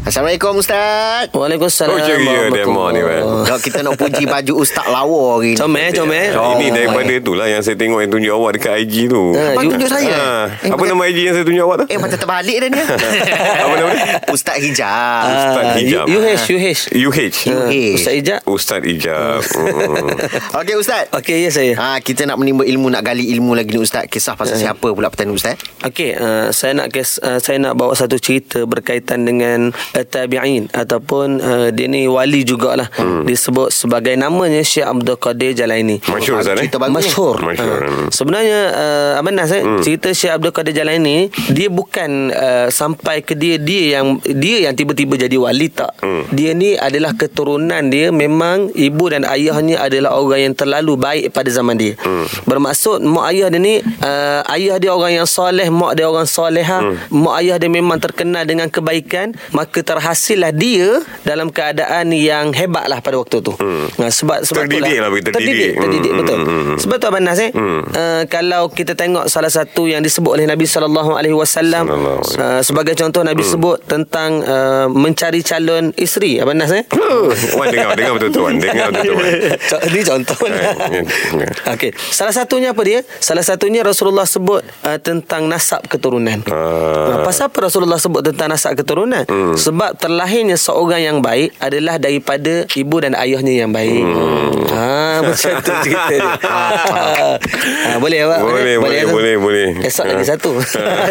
Assalamualaikum Ustaz Waalaikumsalam. Oh, ceria demo ni, man. Kalau kita nak puji baju Ustaz lawa hari ni Comel, comel. Ini daripada tu lah yang saya tengok yang tunjuk awak dekat IG tu. Ah, Abang you- tunjuk saya Ha. Eh, Apa nama IG yang saya tunjuk awak tu? Eh macam terbalik dah ni Apa nama dia? Ustaz Hijab Ustaz Ah, Hijab. UH, UH. UH. UH. Ustaz Ijak. Ustaz Ijab. Hmm. Okey Ustaz Okey, ya saya. Ha, kita nak menimba ilmu Nak gali ilmu lagi ni Ustaz Kisah pasal Eh. siapa pula petani Ustaz Okey, uh, saya nak kes, uh, saya nak bawa satu cerita berkaitan dengan uh, tabi'in ataupun uh, dia ni wali jugalah. Hmm. Disebut sebagai namanya Syekh Abdul Qadir Jalaini. Masyur Ustaz eh? Cerita bagus ni. Masyhur. Masyhur. Ha. Sebenarnya uh, Abang Nas eh, hmm. cerita Syekh Abdul Qadir Jalaini dia bukan uh, sampai ke dia dia yang dia yang tiba-tiba jadi wali tak. Hmm. Dia ni adalah keturunan dia memang ibu dan ayahnya adalah orang yang terlalu baik pada zaman dia. Hmm. Bermaksud mak ayah dia ni uh, ayah dia orang yang soleh, mak dia orang soleha. Hmm. Mak ayah dia memang terkenal dengan kebaikan, maka terhasillah dia dalam keadaan yang hebat lah pada waktu tu. Hmm. Nah, sebab sebab Terdidik itulah- lah, terdidik. Terdidik, terdidik Hmm, betul. hmm, hmm, hmm. Sebab tu Abang Nas eh hmm. uh, Kalau kita tengok Salah satu yang disebut oleh Nabi SAW Sallallahu alaihi uh, Sebagai contoh Nabi hmm. sebut Tentang uh, Mencari calon isteri Abang Nas eh Wan dengar, dengar betul-betul Wan. Dengar betul-betul Wan. Co- Ini contoh Eh. Okey, salah satunya apa dia? Salah satunya Rasulullah sebut uh, tentang nasab keturunan. Uh, pasal apa Rasulullah sebut tentang nasab keturunan? Hmm. Sebab terlahirnya seorang yang baik adalah daripada ibu dan ayahnya yang baik. Hmm. Ha, macam tu cerita dia. ha, boleh awak? Boleh, boleh, tu? boleh, boleh. Esok Ha. lagi satu.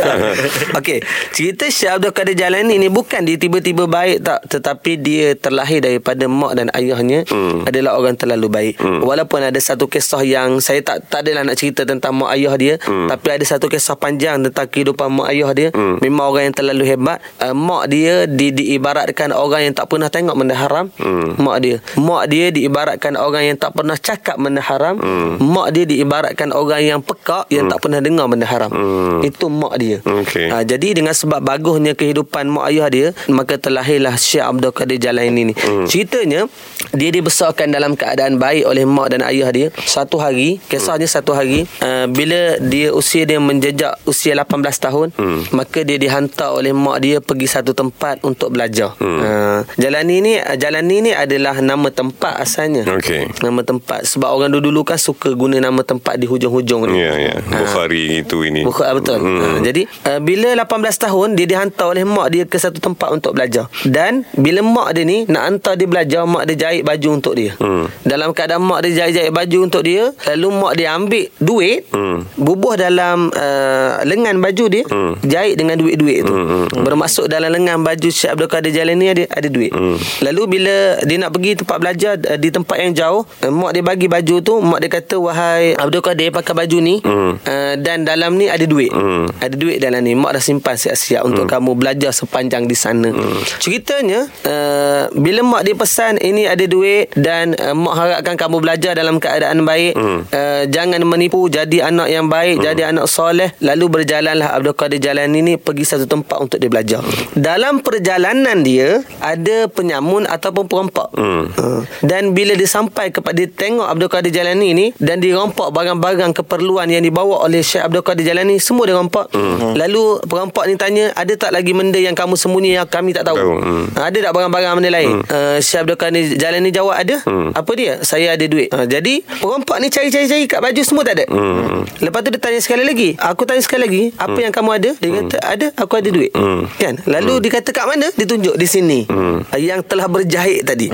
Okey, cerita Syekh Abdul Qadir Jalani ni bukan dia tiba-tiba baik tak, tetapi dia terlahir daripada mak dan ayahnya hmm. adalah orang terlalu baik. Hmm. Walaupun ada satu kisah yang saya tak tak adalah nak cerita tentang mak ayah dia, hmm. tapi ada satu kisah panjang tentang kehidupan mak ayah dia. Hmm. Memang orang yang terlalu hebat. Uh, mak dia di, diibaratkan orang yang tak pernah tengok benda haram. Hmm. Mak dia. Mak dia diibaratkan orang yang tak pernah cakap benda haram. Hmm. Mak dia diibaratkan orang yang pekak yang tak pernah dengar benda haram. Hmm. Itu mak dia. Okey. Ha, jadi dengan sebab bagusnya kehidupan mak ayah dia, maka terlahirlah Syekh Abdul Qadir Jalaini ni. Hmm. Ceritanya dia dibesarkan dalam keadaan baik oleh mak dan ayah dia. Satu hari, kisahnya satu hari, uh, bila dia usia dia menjejak usia 18 tahun, hmm. maka dia dihantar oleh mak dia pergi satu tempat untuk belajar. Hmm. Uh, Jalani ni Jalani ni adalah nama tempat asalnya. Okey. Nama tempat sebab orang dulu-dulu kan suka guna nama tempat di hujung-hujung ni. Ya, ya. Ha. Bukhari itu ini. Bukan ah, betul. Hmm. Ha, jadi uh, bila 18 tahun dia dihantar oleh mak dia ke satu tempat untuk belajar. Dan bila mak dia ni nak hantar dia belajar, mak dia jahit baju untuk dia. Hmm. Dalam keadaan mak dia jahit-jahit baju untuk dia, lalu mak dia ambil duit, Hmm. bubuh dalam uh, lengan baju dia, Hmm. jahit dengan duit-duit tu. Hmm, hmm, hmm. Bermaksud dalam lengan baju Syekh Abdul Qadir Jalan ni ada ada duit. Hmm. Lalu bila dia nak pergi tempat belajar uh, di tempat yang jauh, uh, mak dia bagi baju tu, mak dia kata wahai Abdul Qadir pakai baju ni Hmm. uh, dan dalam ni ada duit. Hmm. Ada duit dalam ni. Mak dah simpan siap-siap untuk kamu belajar sepanjang di sana. Hmm. Ceritanya uh, bila mak dia pesan ini ada duit dan uh, mak harapkan kamu belajar dalam keadaan baik, Hmm. uh, jangan menipu jadi anak yang baik, jadi anak soleh. Lalu berjalanlah Abdul Qadir Jalan ini pergi satu tempat untuk dia belajar. Dalam perjalanan dia ada penyamun ataupun perompak. Hmm. Uh, dan bila dia sampai kepada dia tengok Abdul Qadir Jalani ni dan dia rompak barang-barang keperluan yang dibawa oleh Syekh Abdul Qadir Jalani semua dia rompak. Hmm. Lalu perompak ni tanya ada tak lagi benda yang kamu sembunyi yang kami tak tahu? Hmm. Ha, Ada tak barang-barang benda lain? Hmm. Uh, Syekh Abdul Qadir Jalani jawab ada. Hmm. Apa dia? Saya ada duit. Uh, jadi perompak ni cari-cari-cari kat baju semua tak ada. Hmm. Lepas tu dia tanya sekali lagi. Aku tanya sekali lagi, apa yang kamu ada? Dia kata ada, aku ada duit. Hmm. Kan? Lalu dia kata kat mana? Ditunjuk di sini. Hmm. Uh, Yang telah berjahit tadi.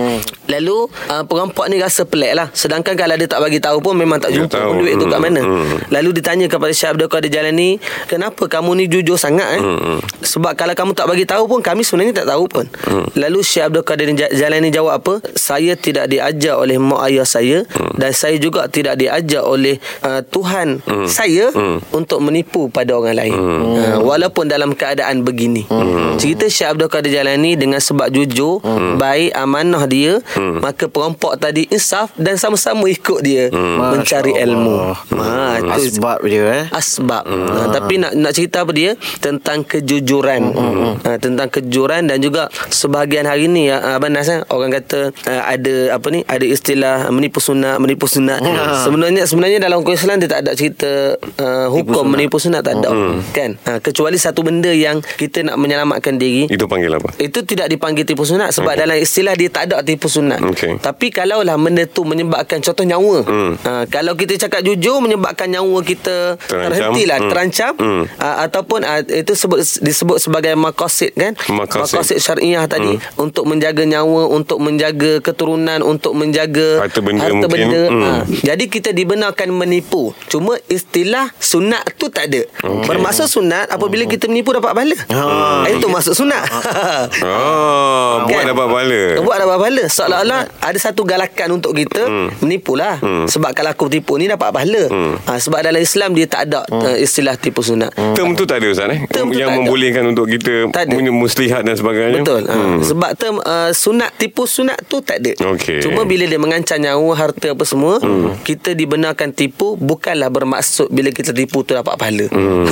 Lalu uh, perompak ni rasa pelik lah. Sedangkan kalau dia tak bagi tahu pun memang tak jumpa pun duit tu kat Hmm. mana. Hmm. Lalu ditanya kepada Syekh Abdul Qadir Jalani, kenapa kamu ni jujur sangat eh? Hmm. Sebab kalau kamu tak bagi tahu pun kami sebenarnya tak tahu pun. Hmm. Lalu Syekh Abdul Qadir Ja- Jalani jawab apa? Saya tidak diajar oleh mak ayah saya Hmm. dan saya juga tidak diajar oleh uh, Tuhan Hmm. saya Hmm. untuk menipu pada orang lain. Uh, walaupun dalam keadaan begini. Cerita Syekh Abdul Qadir Jalani dengan sebab jujur, hmm. baik amanah dia, hmm. maka perampok tadi insaf dan sama-sama ikut dia hmm. mencari Masya ilmu. Allah. Ha itu Asbab dia eh. asbab. Hmm. Ha, tapi nak nak cerita apa dia tentang kejujuran. Hmm. Ha, tentang kejujuran dan juga sebahagian hari ni ya, abang Nas eh, orang kata uh, ada apa ni ada istilah menipu sunat menipu sunat. Hmm. Sebenarnya sebenarnya dalam hukum Islam dia tak ada cerita uh, hukum sunat. menipu sunat tak ada. Kan? Ha, kecuali satu benda yang kita nak menyelamatkan diri Itu panggil apa? itu tidak dipanggil tipu sunat sebab okay. dalam istilah dia tak ada tipu sunat. Okey. Tapi kalaulah benda tu menyebabkan contoh nyawa. Hmm. Ha, kalau kita cakap jujur menyebabkan nyawa kita Terancam. terhentilah Hmm. terancam Hmm. ha, ataupun ha, itu sebut disebut sebagai maqasid kan? Maqasid. syariah tadi untuk menjaga nyawa, untuk menjaga keturunan, untuk menjaga Harta benda harta mungkin. benda. Hmm. Ha, jadi kita dibenarkan menipu. Cuma istilah sunat tu tak ada. Okey. Bermaksud sunat apabila kita menipu dapat pahala. Ha. Itu maksud sunat. Oh, buat Kan? dapat pahala. Buat dapat pahala Seolah-olah Ada satu galakan untuk kita hmm. Menipulah hmm. Sebab kalau aku tipu ni Dapat pahala hmm. ha, Sebab dalam Islam Dia tak ada hmm. uh, Istilah tipu sunat Term tu tak ada Ustaz eh? Term Yang tak ada. membolehkan untuk kita punya muslihat dan sebagainya. Betul ha. Hmm. Sebab term uh, Sunat Tipu sunat tu tak ada Okey. Cuma bila dia mengancam nyawa Harta apa semua hmm. Kita dibenarkan tipu Bukanlah bermaksud Bila kita tipu tu Dapat pahala hmm.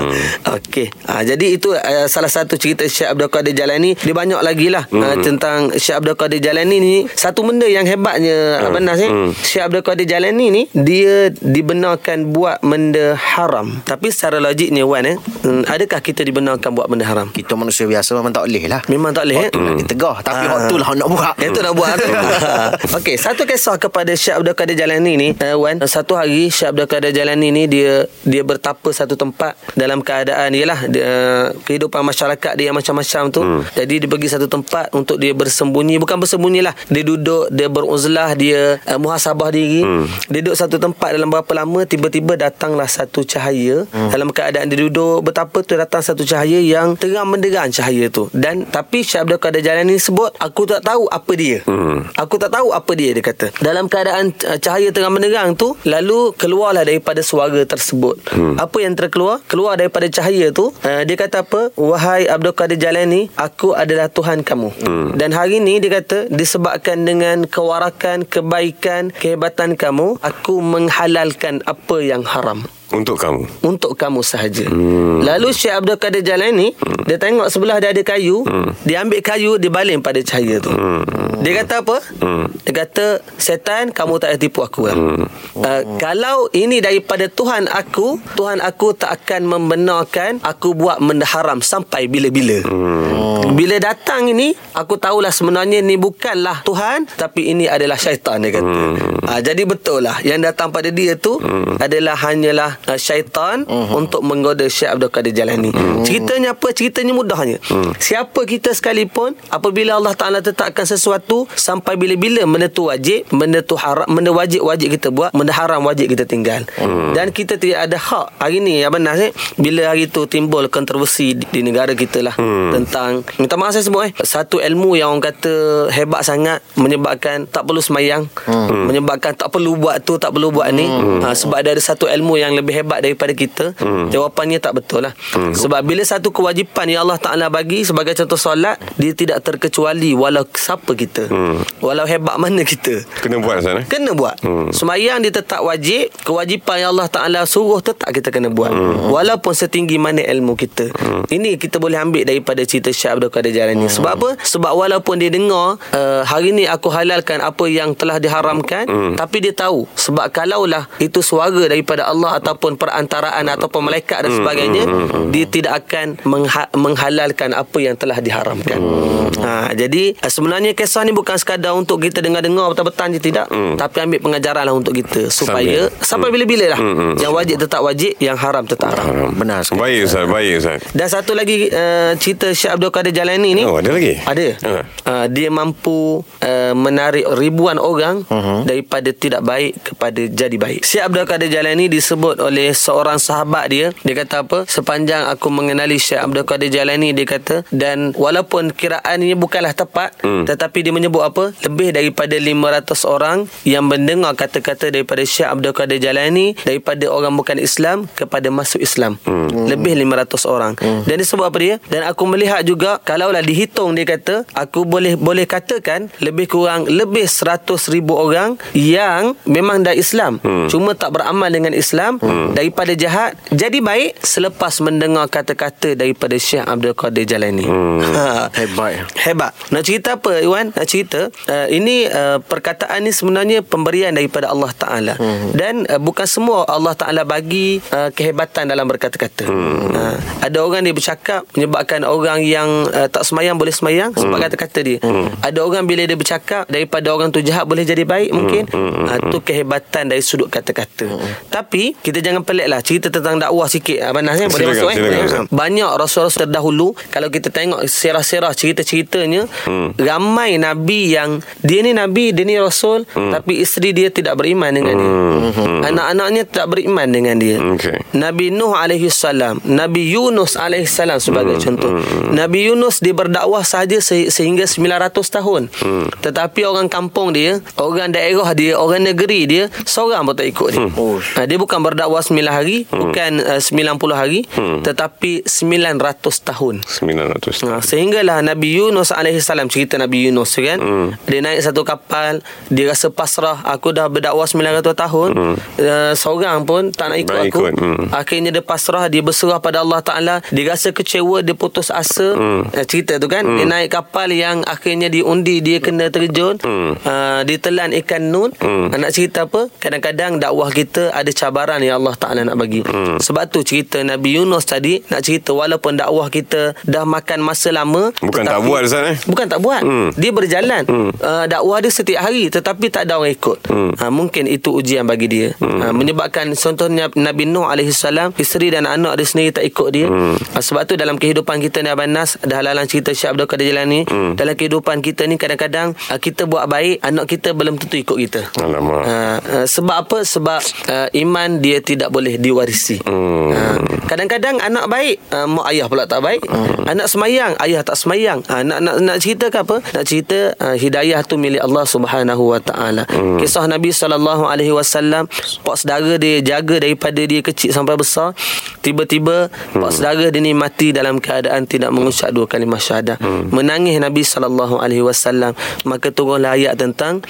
Okey ha, Jadi itu uh, Salah satu cerita Syekh Abdul Qadir Jalani Dia banyak lagi lah hmm. uh, Tentang Syekh Abdul Qadir Jalani ni Satu benda yang hebatnya hmm. Abang Nas eh Hmm. Syekh Abdul Qadir Jalani ni Dia dibenarkan Buat benda haram Tapi secara logiknya Wan eh hmm, Adakah kita dibenarkan Buat benda haram Kita manusia biasa memang tak boleh lah. Memang tak boleh eh? Nak ditegah. Tapi Ah. waktu lah nak buat. Yang tu nak buat tu. Okey, satu kisah kepada Syekh Abdul Qadir Jalani ni, uh, Wan, satu hari Syekh Abdul Qadir Jalani ni dia dia bertapa satu tempat dalam keadaan ialah dia, uh, kehidupan masyarakat dia macam-macam tu. Hmm. Jadi dia pergi satu tempat untuk dia bersembunyi, bukan bersembunyi lah. Dia duduk, dia beruzlah, dia uh, muhasabah diri. Hmm. Dia duduk satu tempat dalam berapa lama tiba-tiba datanglah satu cahaya hmm. dalam keadaan dia duduk bertapa tu datang satu cahaya yang terang menderang cahaya tu. Dan tapi Syekh Abdul Qadir Jalani sebut aku tak tahu apa dia. Hmm. Aku tak tahu apa dia dia kata. Dalam keadaan uh, cahaya terang menderang tu lalu keluarlah daripada suara tersebut. Hmm. Apa yang terkeluar? Keluar daripada cahaya tu uh, dia kata apa? Wahai Abdul Qadir Jalani, aku adalah Tuhan kamu. Hmm. Dan hari ni dia kata disebabkan dengan kewarakan, kebaikan, kehebatan kamu, aku menghalalkan apa yang haram Untuk kamu. untuk kamu sahaja. Hmm. Lalu Syekh Abdul Qadir Jalani, hmm. dia tengok sebelah dia ada kayu, hmm. dia ambil kayu, dia baling pada cahaya tu. Hmm. Dia kata apa? Hmm. Dia kata, setan kamu tak payah tipu aku. Hmm. Uh, kalau ini daripada Tuhan aku, Tuhan aku tak akan membenarkan aku buat benda haram sampai bila-bila. Hmm. Bila datang ini, aku tahulah sebenarnya ni bukanlah Tuhan, tapi ini adalah syaitan dia kata. Hmm. Uh, jadi betul lah, yang datang pada dia tu hmm. adalah hanyalah uh, syaitan uh-huh. untuk menggoda Syekh Abdul Qadir Jalani. Uh-huh. Ceritanya apa? Ceritanya mudahnya. Uh-huh. Siapa kita sekalipun apabila Allah Taala tetapkan sesuatu sampai bila-bila benda tu wajib, benda tu haram, benda wajib wajib kita buat, benda haram wajib kita tinggal. Uh-huh. Dan kita tidak ada hak. Hari ni Abang Nas eh, bila hari tu timbul kontroversi di, di negara kita lah uh-huh. tentang minta maaf saya sebut eh satu ilmu yang orang kata hebat sangat menyebabkan tak perlu semayang, uh-huh. menyebabkan tak perlu buat tu, tak perlu buat ni uh-huh. ha, sebab ada satu ilmu yang lebih hebat daripada kita hmm. jawapannya tak betul lah hmm. sebab bila satu kewajipan yang Allah Ta'ala bagi sebagai contoh solat dia tidak terkecuali walau siapa kita hmm. walau hebat mana kita Kena buat sana. Kena buat Hmm. Semayang dia tetap wajib Kewajipan yang Allah Ta'ala suruh Tetap kita kena buat hmm. Walaupun setinggi mana ilmu kita hmm. Ini kita boleh ambil Daripada cerita Syekh Abdul Qadir Jalani hmm. Sebab apa? Sebab walaupun dia dengar uh, Hari ni aku halalkan Apa yang telah diharamkan hmm. Tapi dia tahu Sebab kalaulah Itu suara daripada Allah Ataupun perantaraan Ataupun malaikat dan sebagainya hmm. Dia tidak akan mengha- Menghalalkan Apa yang telah diharamkan hmm. ha, Jadi uh, Sebenarnya kisah ni Bukan sekadar untuk kita dengar-dengar Betul-betul je tidak hmm. Tapi ambil pengajaran lah untuk kita Supaya Sampai, sampai bila-bila lah Hmm, hmm. Yang wajib tetap wajib Yang haram tetap haram Benar sekali. Baik Ustaz, baik Ustaz. Dan satu lagi uh, Cerita Syekh Abdul Qadir Jalani ni Oh, ada lagi? Ada Ha. uh, Dia mampu uh, Menarik ribuan orang uh-huh. Daripada tidak baik Kepada jadi baik Syekh Abdul Qadir Jalani disebut oleh Seorang sahabat dia Dia kata apa Sepanjang aku mengenali Syekh Abdul Qadir Jalani Dia kata Dan walaupun kiraan ini bukanlah tepat hmm. Tetapi dia menyebut apa Lebih daripada 500 orang Yang mendengar kata-kata Daripada Syekh Abdul Qadir Jalani Daripada orang bukan Islam Kepada masuk Islam hmm. Lebih 500 orang hmm. Dan disebut apa dia Dan aku melihat juga kalaulah dihitung dia kata aku boleh boleh katakan lebih kurang lebih 100 ribu orang yang memang dah Islam hmm. cuma tak beramal dengan Islam hmm. Daripada jahat jadi baik selepas mendengar kata-kata daripada Syekh Abdul Qadir Jalani hmm. ha. Hebat. Hebat. Nak cerita apa Iwan? Nak cerita uh, ini uh, perkataan ni sebenarnya pemberian daripada Allah Taala. Hmm. Dan uh, bukan semua Allah Taala bagi uh, kehebatan dalam berkata-kata. Hmm. Uh, ada orang dia bercakap menyebabkan orang yang uh, tak semayang boleh semayang sebab kata-kata dia. Hmm. Ada orang bila dia bercakap daripada orang tu jahat boleh jadi baik mungkin. Hmm. Uh, tu kehebatan dari sudut kata-kata. Hmm. Tapi kita jangan peliklah cerita tentang dakwah sikit. Abang Nas eh? boleh Silakan, masuk eh? silakan. Banyak rasul-rasul terdahulu kalau kita tengok serah-serah cerita-ceritanya hmm. ramai nabi yang dia ni nabi dia ni rasul hmm. tapi isteri dia tidak beriman dengan dia Hmm. anak-anaknya tidak beriman dengan dia Okey. Nabi Nuh alaihi salam Nabi Yunus alaihi salam sebagai Hmm. contoh Nabi Yunus dia berdakwah sahaja se- sehingga 900 tahun Hmm. tetapi orang kampung dia orang daerah dia orang negeri dia seorang pun tak ikut dia Oh. Ha, dia bukan berdakwah 9 hari bukan uh, 90 hari tetapi 900 tahun 900 Ha, sehinggalah Nabi Yunus alaihi salam cerita Nabi Yunus kan hmm. dia naik satu kapal dia rasa pasrah aku dah berdakwah 900 tahun hmm. uh, seorang pun tak nak ikut Tak aku ikut, hmm. akhirnya dia pasrah dia berserah pada Allah Taala dia rasa kecewa dia putus asa hmm. uh, cerita tu kan hmm. dia naik kapal yang akhirnya diundi dia kena terjun hmm. uh, ditelan ikan nun hmm. nak cerita apa kadang-kadang dakwah kita ada cabaran yang Allah Taala nak bagi hmm. sebab tu cerita Nabi Yunus tadi nak cerita walaupun dakwah kita dah makan masa lama Bukan tak buat, Ustaz, eh? bukan tak buat Hmm. dia berjalan uh, dakwah dia setiap hari tetapi tak ada orang ikut Hmm. uh, mungkin itu ujian bagi dia uh, menyebabkan contohnya Nabi Nuh alaihi salam isteri dan anak dia sendiri tak ikut dia uh, sebab tu dalam kehidupan kita ni Abang Nas dah lalang cerita Syekh Abdul Qadir Jalani dalam kehidupan kita ni kadang-kadang uh, kita buat baik anak kita belum tentu ikut kita Alamak. Uh, uh, sebab apa? Sebab uh, iman dia tidak boleh diwarisi. Hmm. Uh, kadang-kadang anak baik, uh, mak ayah pula tak baik. Anak semayang, ayah tak semayang. Uh, nak nak nak cerita ke apa? Nak cerita uh, hidayah tu milik Allah Subhanahu Wa Taala. Kisah Nabi sallallahu alaihi wasallam, pak saudara dia jaga daripada dia kecil sampai besar. Tiba-tiba pak saudara dia ni mati dalam keadaan tidak mengucap dua kalimah syahadah. Menangis Nabi sallallahu alaihi wasallam. Maka turunlah ayat tentang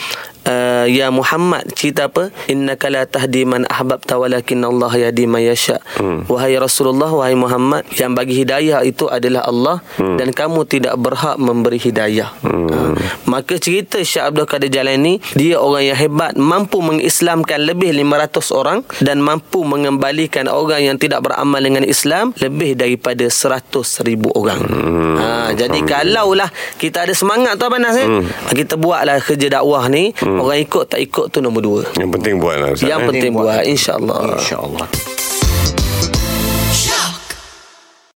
uh, ya Muhammad cerita apa innaka la tahdi man ahbabta walakin Allah yahdi man yasha hmm. wahai Rasulullah wahai Muhammad yang bagi hidayah itu adalah Allah hmm. dan kamu tidak berhak memberi hidayah hmm. uh, maka cerita Syekh Abdul Qadir Jalani dia orang yang hebat mampu mengislamkan lebih 500 orang dan mampu mengembalikan orang yang tidak beramal dengan Islam lebih daripada 100 ribu orang hmm. uh, jadi kalaulah kita ada semangat tu Abang Nas eh? hmm. kita buatlah kerja dakwah ni hmm. orang ikut tak ikut tu nombor dua Yang penting buatlah Ustaz. yang eh? penting buat insyaAllah InsyaAllah.